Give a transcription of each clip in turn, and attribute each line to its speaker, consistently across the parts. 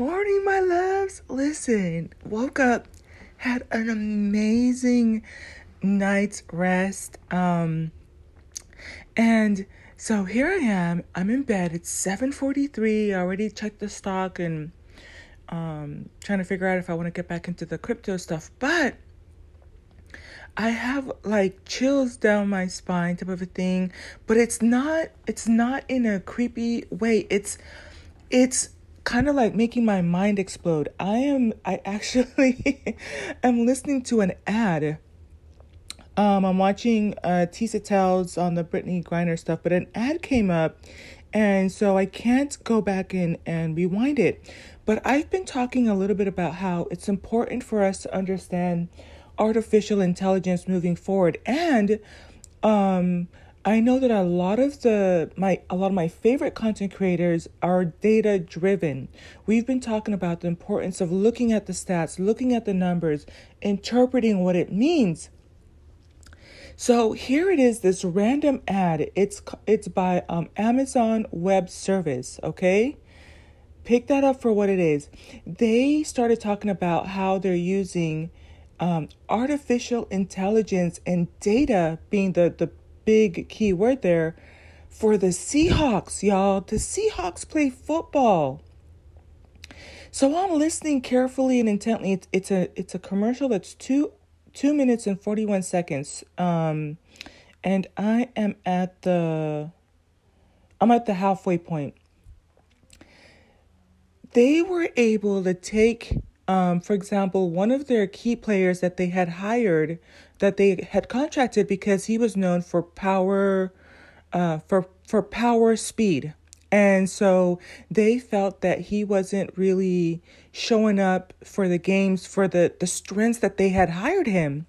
Speaker 1: morning, my loves. Listen, woke up, had an amazing night's rest. Um, and so here I am. I'm in bed. It's 7:43. I already checked the stock and um, trying to figure out if I want to get back into the crypto stuff. But I have like chills down my spine type of a thing, but it's not it's not in a creepy way. It's it's kind of like making my mind explode. I am I actually am listening to an ad. Um, I'm watching uh, Tisa Tells on the Brittney Griner stuff, but an ad came up, and so I can't go back in and rewind it. But I've been talking a little bit about how it's important for us to understand artificial intelligence moving forward, and um, I know that a lot of the my a lot of my favorite content creators are data driven. We've been talking about the importance of looking at the stats, looking at the numbers, interpreting what it means. So here it is this random ad. It's it's by um, Amazon Web Service, okay? Pick that up for what it is. They started talking about how they're using um, artificial intelligence and data being the, the big key word there for the Seahawks, y'all. The Seahawks play football. So I'm listening carefully and intently. It's, it's a it's a commercial that's two two minutes and forty one seconds. Um, and I am at the I'm at the halfway point. They were able to take, um, for example, one of their key players that they had hired that they had contracted because he was known for power, uh, for for power speed. And so they felt that he wasn't really showing up for the games for the, the strengths that they had hired him.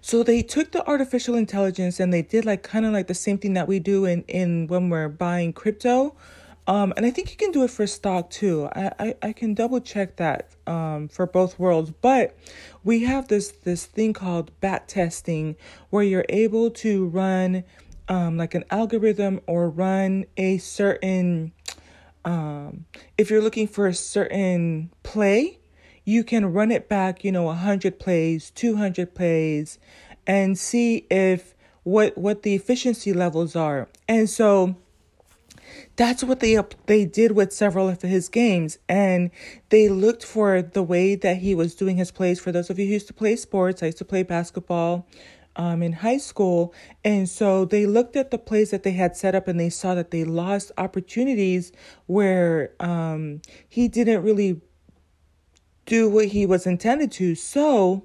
Speaker 1: So they took the artificial intelligence and they did like kind of like the same thing that we do in, in when we're buying crypto, um, and I think you can do it for stock too. I, I, I can double check that um, for both worlds. But we have this this thing called back testing where you're able to run um, like an algorithm or run a certain um, if you're looking for a certain play, you can run it back, you know, 100 plays, 200 plays and see if what what the efficiency levels are. And so that's what they they did with several of his games and they looked for the way that he was doing his plays. For those of you who used to play sports i used to play basketball um, in high school and so they looked at the plays that they had set up and they saw that they lost opportunities where um, he didn't really do what he was intended to. So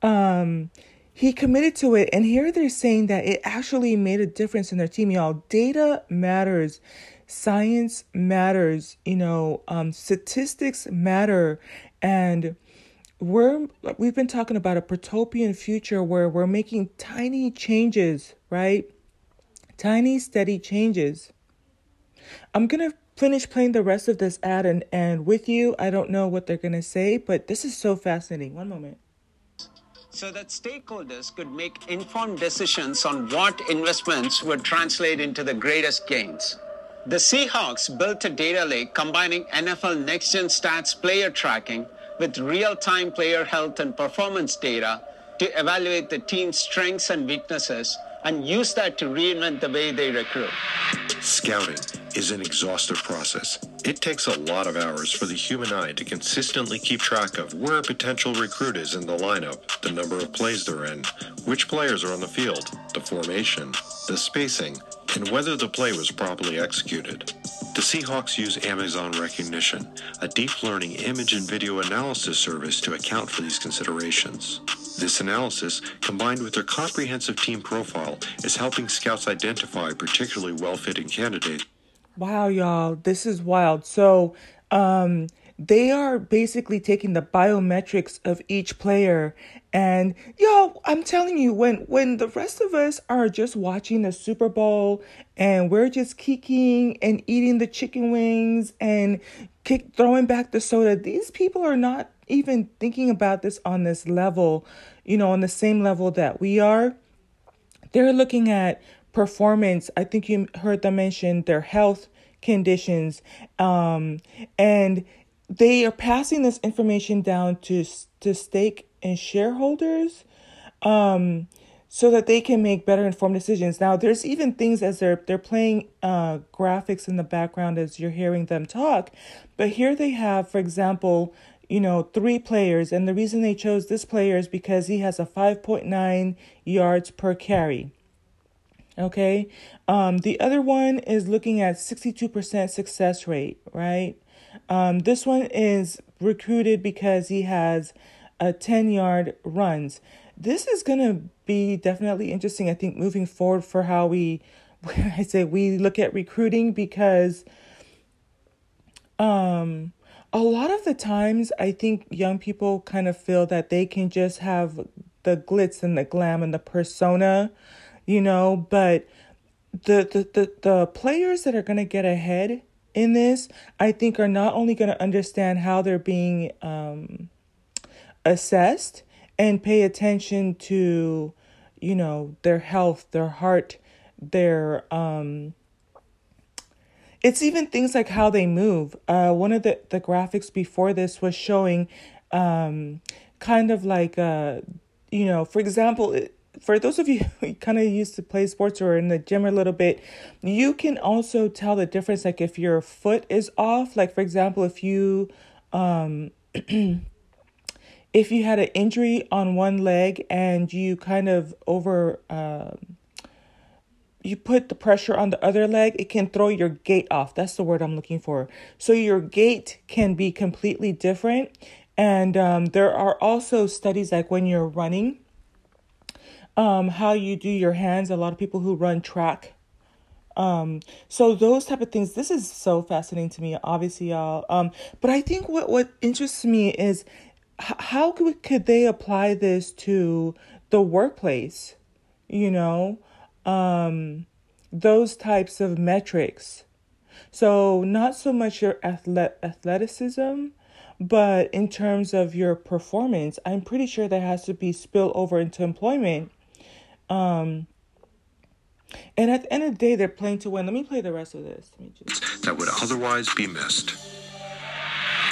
Speaker 1: um, he committed to it. And here they're saying that it actually made a difference in their team. Y'all, data matters, science matters, you know, um, statistics matter. And we're we've been talking about a protopian future where we're making tiny changes, right? Tiny, steady changes. I'm gonna finish playing the rest of this ad and, and with you. I don't know what they're gonna say, but this is so fascinating. One moment
Speaker 2: so that stakeholders could make informed decisions on what investments would translate into the greatest gains. The Seahawks built a data lake combining NFL next gen stats player tracking with real time player health and performance data to evaluate the team's strengths and weaknesses and use that to reinvent the way they recruit.
Speaker 3: Scouting is an exhaustive process. It takes a lot of hours for the human eye to consistently keep track of where a potential recruit is in the lineup, the number of plays they're in, which players are on the field, the formation, the spacing, and whether the play was properly executed. The Seahawks use Amazon Rekognition, a deep learning image and video analysis service to account for these considerations. This analysis, combined with their comprehensive team profile, is helping scouts identify particularly well fitting candidates
Speaker 1: Wow, y'all, this is wild. So, um, they are basically taking the biometrics of each player and yo i'm telling you when when the rest of us are just watching the super bowl and we're just kicking and eating the chicken wings and kick throwing back the soda these people are not even thinking about this on this level you know on the same level that we are they're looking at performance. I think you heard them mention their health, conditions. Um, and they are passing this information down to to stake and shareholders um, so that they can make better informed decisions. Now, there's even things as they're they're playing uh, graphics in the background as you're hearing them talk, but here they have, for example, you know, three players, and the reason they chose this player is because he has a 5.9 yards per carry. Okay. Um, the other one is looking at 62% success rate, right? Um, this one is recruited because he has a 10 yard runs. This is going to be definitely interesting, I think, moving forward for how we, I say we look at recruiting because um, a lot of the times I think young people kind of feel that they can just have the glitz and the glam and the persona, you know, but the the the, the players that are going to get ahead in this, I think, are not only going to understand how they're being um, assessed and pay attention to, you know, their health, their heart, their um, it's even things like how they move. Uh, one of the, the graphics before this was showing um, kind of like, uh, you know, for example, for those of you who kind of used to play sports or in the gym a little bit, you can also tell the difference. Like if your foot is off, like for example, if you, um, if you had an injury on one leg and you kind of over, um, you put the pressure on the other leg, it can throw your gait off. That's the word I'm looking for. So your gait can be completely different. And um, there are also studies like when you're running um, how you do your hands. A lot of people who run track. Um, so those type of things. This is so fascinating to me. Obviously, y'all. Um, but I think what what interests me is how could could they apply this to the workplace? You know, um, those types of metrics. So not so much your athlet athleticism, but in terms of your performance, I'm pretty sure that has to be spill over into employment um, and at the end of the day, they're playing to win. Let me play the rest of this.
Speaker 3: Just... That would otherwise be missed.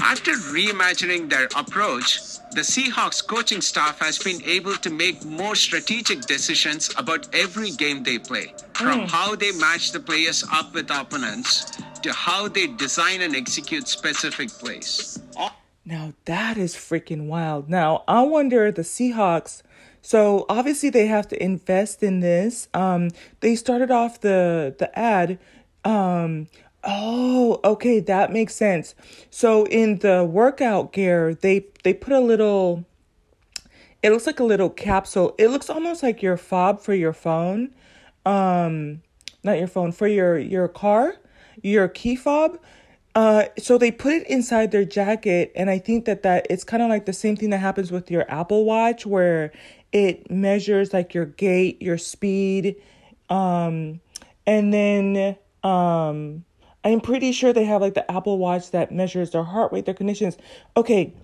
Speaker 2: After reimagining their approach, the Seahawks coaching staff has been able to make more strategic decisions about every game they play. From mm. how they match the players up with opponents to how they design and execute specific plays.
Speaker 1: Now that is freaking wild. Now I wonder the Seahawks so obviously they have to invest in this. Um, they started off the the ad. Um, oh, okay, that makes sense. So in the workout gear, they they put a little. It looks like a little capsule. It looks almost like your fob for your phone. Um, not your phone for your your car, your key fob. Uh, so they put it inside their jacket, and I think that that it's kind of like the same thing that happens with your Apple Watch, where it measures like your gait, your speed, um, and then um, I'm pretty sure they have like the Apple Watch that measures their heart rate, their conditions. Okay,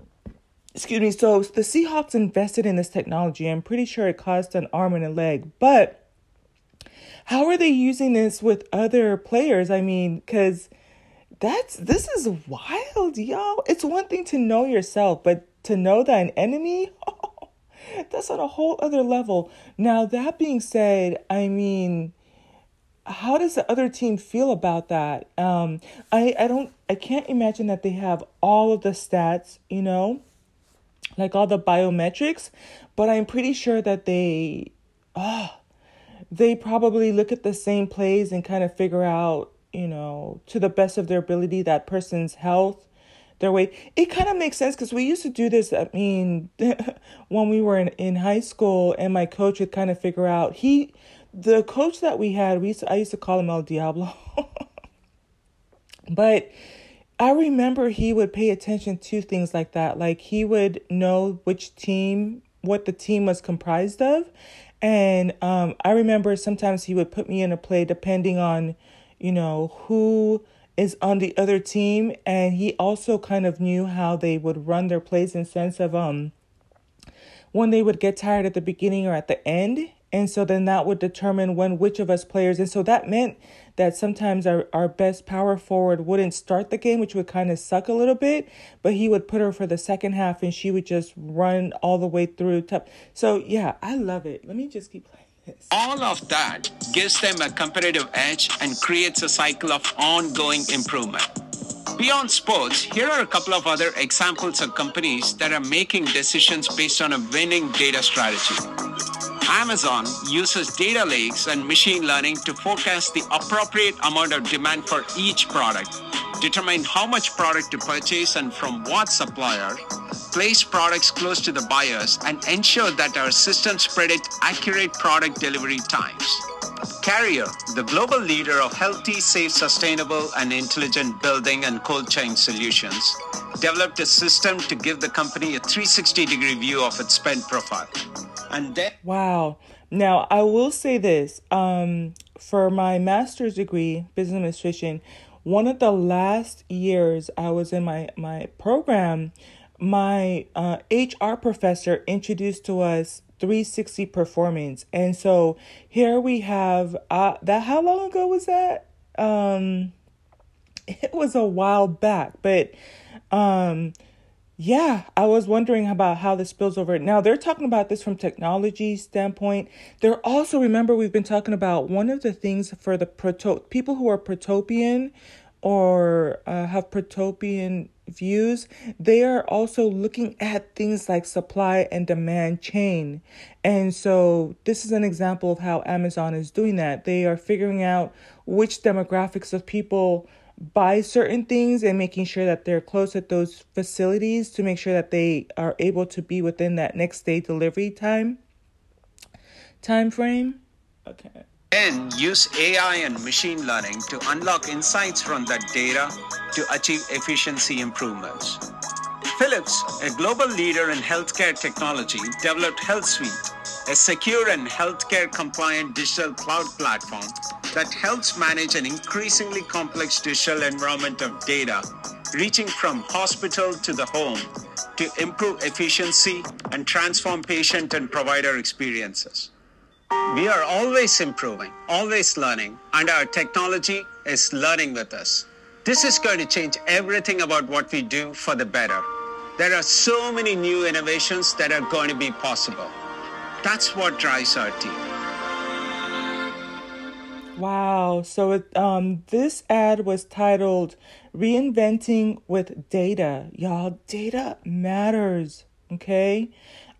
Speaker 1: excuse me. So the Seahawks invested in this technology. I'm pretty sure it cost an arm and a leg, but how are they using this with other players? I mean, because that's this is wild, y'all. It's one thing to know yourself, but to know that an enemy. Oh, that's on a whole other level. Now, that being said, I mean, how does the other team feel about that? Um, I, I don't, I can't imagine that they have all of the stats, you know, like all the biometrics, but I'm pretty sure that they, oh, they probably look at the same plays and kind of figure out, you know, to the best of their ability, that person's health their weight. It kind of makes sense because we used to do this. I mean, when we were in, in high school, and my coach would kind of figure out he, the coach that we had, we used to, I used to call him El Diablo, but I remember he would pay attention to things like that. Like he would know which team, what the team was comprised of, and um, I remember sometimes he would put me in a play depending on, you know, who is on the other team. And he also kind of knew how they would run their plays in sense of um when they would get tired at the beginning or at the end And so then that would determine when which of us players. And so that meant that sometimes our, our best power forward wouldn't start the game, which would kind of suck a little bit, but he would put her for the second half and she would just run all the way through. Top. So yeah, I love it. Let me just keep playing. This.
Speaker 2: All of that gives them a competitive edge and creates a cycle of ongoing improvement. Beyond sports, here are a couple of other examples of companies that are making decisions based on a winning data strategy. Amazon uses data lakes and machine learning to forecast the appropriate amount of demand for each product, determine how much product to purchase and from what supplier, place products close to the buyers, and ensure that our systems predict accurate product delivery times. Carrier, the global leader of healthy, safe, sustainable, and intelligent building and cold chain solutions, developed a system to give the company a 360 degree view of its spend profile. And then.
Speaker 1: Wow. Now, I will say this um, for my master's degree, business administration, one of the last years I was in my, my program, my uh, HR professor introduced to us 360 performance. And so here we have uh that how long ago was that? Um it was a while back, but um yeah, I was wondering about how this spills over. Now they're talking about this from technology standpoint. They're also remember we've been talking about one of the things for the proto people who are protopian or uh, have protopian views, they are also looking at things like supply and demand chain. And so this is an example of how Amazon is doing that. They are figuring out which demographics of people buy certain things and making sure that they're close at those facilities to make sure that they are able to be within that next day delivery time time frame. Okay.
Speaker 2: and use AI and machine learning to unlock insights from that data to achieve efficiency improvements. Philips, a global leader in healthcare technology, developed HealthSuite, a secure and healthcare compliant digital cloud platform that helps manage an increasingly complex digital environment of data, reaching from hospital to the home to improve efficiency and transform patient and provider experiences. We are always improving, always learning, and our technology is learning with us. This is going to change everything about what we do for the better. There are so many new innovations that are going to be possible. That's what drives our team.
Speaker 1: Wow. So it, um, this ad was titled Reinventing with Data. Y'all, data matters. Okay.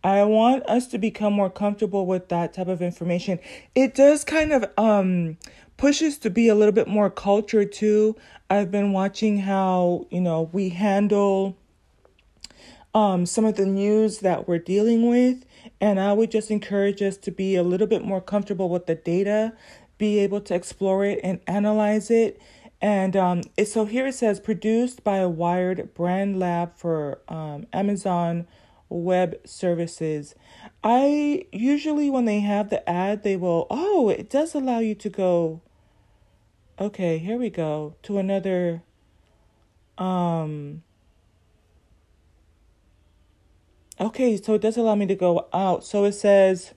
Speaker 1: I want us to become more comfortable with that type of information. It does kind of um push us to be a little bit more cultured too. I've been watching how, you know, we handle um some of the news that we're dealing with and I would just encourage us to be a little bit more comfortable with the data, be able to explore it and analyze it. And um, so here it says produced by a Wired Brand Lab for um, Amazon web services. I usually, when they have the ad, they will, oh, it does allow you to go. Okay, here we go to another. Um, okay, so it does allow me to go out. So it says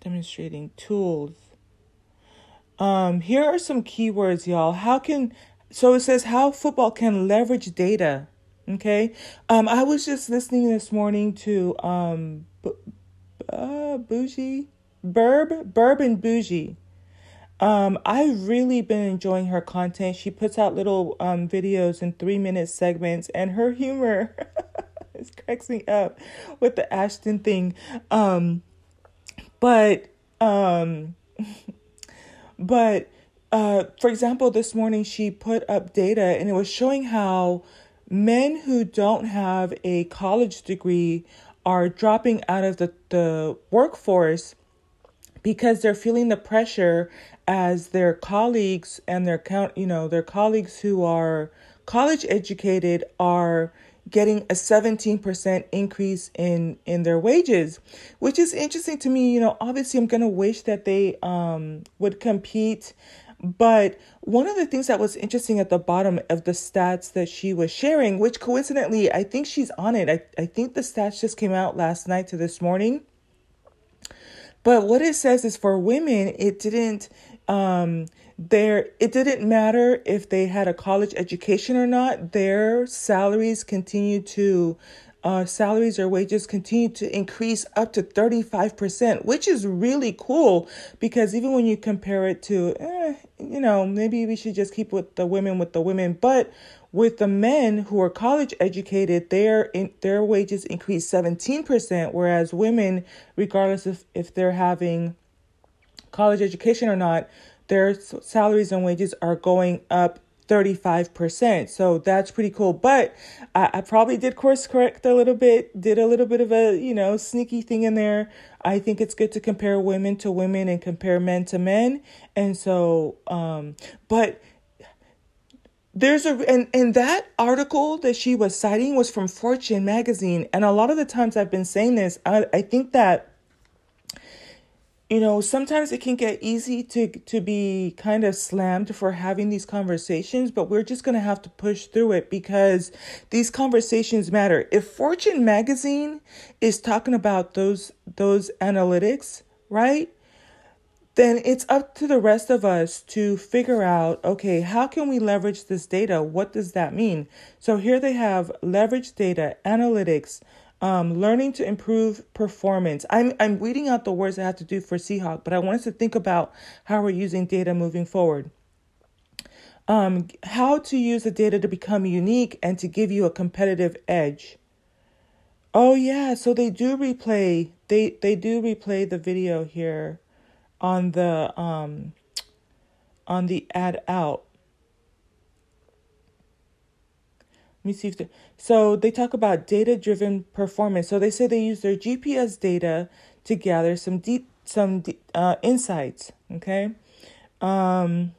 Speaker 1: demonstrating tools. Um, here are some keywords, y'all. How can so it says how football can leverage data Okay. Um, I was just listening this morning to um, B- uh, Bougie, Burb, Burb and Bougie. Um, I've really been enjoying her content. She puts out little um videos in three minute segments, and her humor is cracks me up with the Ashton thing. Um, but um, but uh, for example, this morning she put up data, and it was showing how men who don't have a college degree are dropping out of the, the workforce because they're feeling the pressure as their colleagues and their count you know their colleagues who are college educated are getting a 17% increase in in their wages which is interesting to me you know obviously i'm going to wish that they um would compete but one of the things that was interesting at the bottom of the stats that she was sharing, which coincidentally, I think she's on it. I, I think the stats just came out last night to this morning. But what it says is for women, it didn't um there it didn't matter if they had a college education or not. Their salaries continued to uh, salaries or wages continue to increase up to 35%, which is really cool because even when you compare it to, eh, you know, maybe we should just keep with the women with the women, but with the men who are college educated, their in, their wages increase 17%, whereas women, regardless of if they're having college education or not, their salaries and wages are going up 35%. So that's pretty cool. But I, I, probably did course correct a little bit, did a little bit of a, you know, sneaky thing in there. I think it's good to compare women to women and compare men to men. And so, um, but there's a and, and that article that she was citing was from Fortune magazine. And a lot of the times I've been saying this, I, I think that you know sometimes it can get easy to to be kind of slammed for having these conversations but we're just going to have to push through it because these conversations matter if fortune magazine is talking about those those analytics right then it's up to the rest of us to figure out okay how can we leverage this data what does that mean so here they have leverage data analytics um, learning to improve performance. I'm I'm reading out the words I have to do for Seahawk, but I want us to think about how we're using data moving forward. Um, how to use the data to become unique and to give you a competitive edge. Oh yeah, so they do replay. They they do replay the video here on the um on the ad out. Let me see if they, so they talk about data driven performance. So they say they use their GPS data to gather some deep some uh, insights. Okay. Um,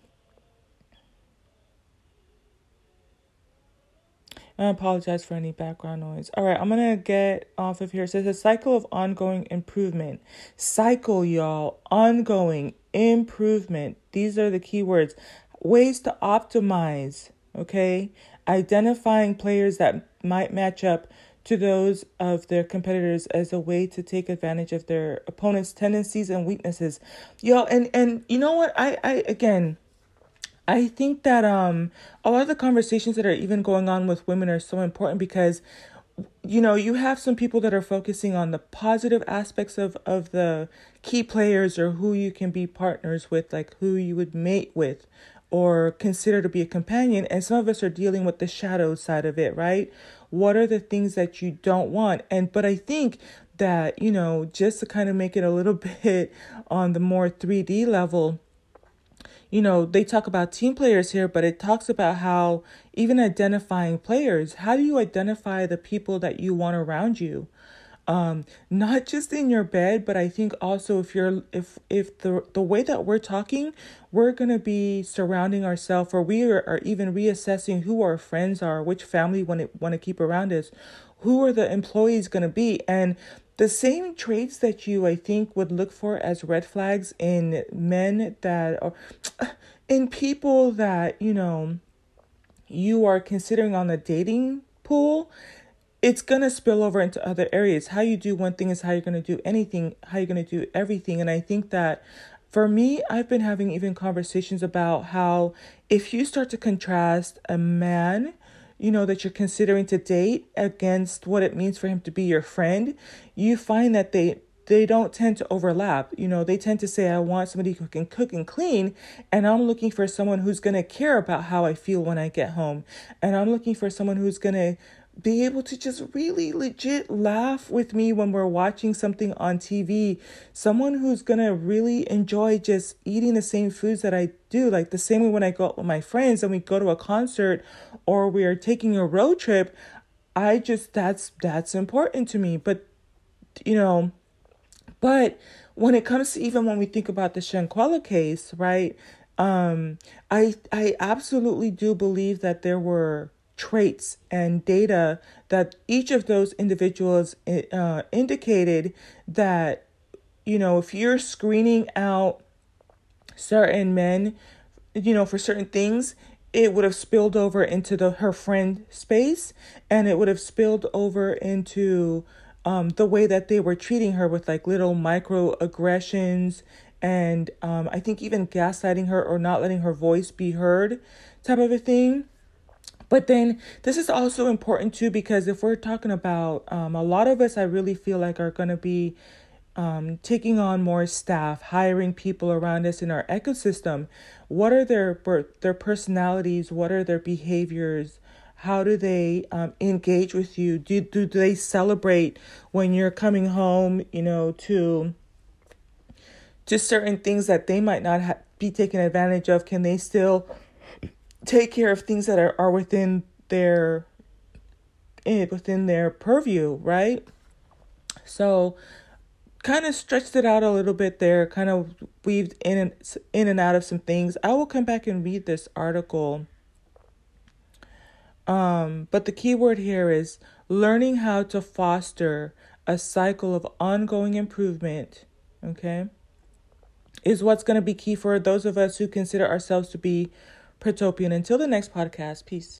Speaker 1: I apologize for any background noise. All right, I'm gonna get off of here. It says a cycle of ongoing improvement. Cycle, y'all, ongoing improvement. These are the key words. Ways to optimize. Okay, identifying players that might match up to those of their competitors as a way to take advantage of their opponent's tendencies and weaknesses. Y'all, and and you know what? I I again I think that um a lot of the conversations that are even going on with women are so important because you know you have some people that are focusing on the positive aspects of of the key players or who you can be partners with like who you would mate with or consider to be a companion. And some of us are dealing with the shadow side of it, right? What are the things that you don't want? And, but I think that, you know, just to kind of make it a little bit on the more 3D level, you know, they talk about team players here, but it talks about how even identifying players, how do you identify the people that you want around you? um not just in your bed but i think also if you're if if the the way that we're talking we're to be surrounding ourselves or we are, are even reassessing who our friends are which family want to want to keep around us who are the employees going to be and the same traits that you i think would look for as red flags in men that are in people that you know you are considering on the dating pool it's going to spill over into other areas. How you do one thing is how you're going to do anything, how you're going to do everything. And I think that for me, I've been having even conversations about how if you start to contrast a man, you know, that you're considering to date against what it means for him to be your friend, you find that they they don't tend to overlap. You know, they tend to say, I want somebody who can cook and clean, and I'm looking for someone who's going to care about how I feel when I get home. And I'm looking for someone who's going to be able to just really legit laugh with me when we're watching something on TV. Someone who's to really enjoy just eating the same foods that I do. Like the same way when I go out with my friends and we go to a concert or we are taking a road trip, I just that's that's important to me. But you know, but when it comes to even when we think about the Shanquella case, right? Um, I I absolutely do believe that there were traits and data that each of those individuals uh, indicated that you know if you're screening out certain men you know for certain things it would have spilled over into the her friend space and it would have spilled over into um, the way that they were treating her with like little microaggressions and um, I think even gaslighting her or not letting her voice be heard type of a thing. But then this is also important too because if we're talking about um, a lot of us, I really feel like are going to be um, taking on more staff, hiring people around us in our ecosystem. What are their their personalities? What are their behaviors? How do they um, engage with you? Do, do do they celebrate when you're coming home? You know to to certain things that they might not ha- be taken advantage of. Can they still take care of things that are, are within their eh, within their purview, right? So kind of stretched it out a little bit there, kind of weaved in and in and out of some things. I will come back and read this article. Um, but the key word here is learning how to foster a cycle of ongoing improvement, okay, is what's going to be key for those of us who consider ourselves to be protopian. Until the next podcast, peace.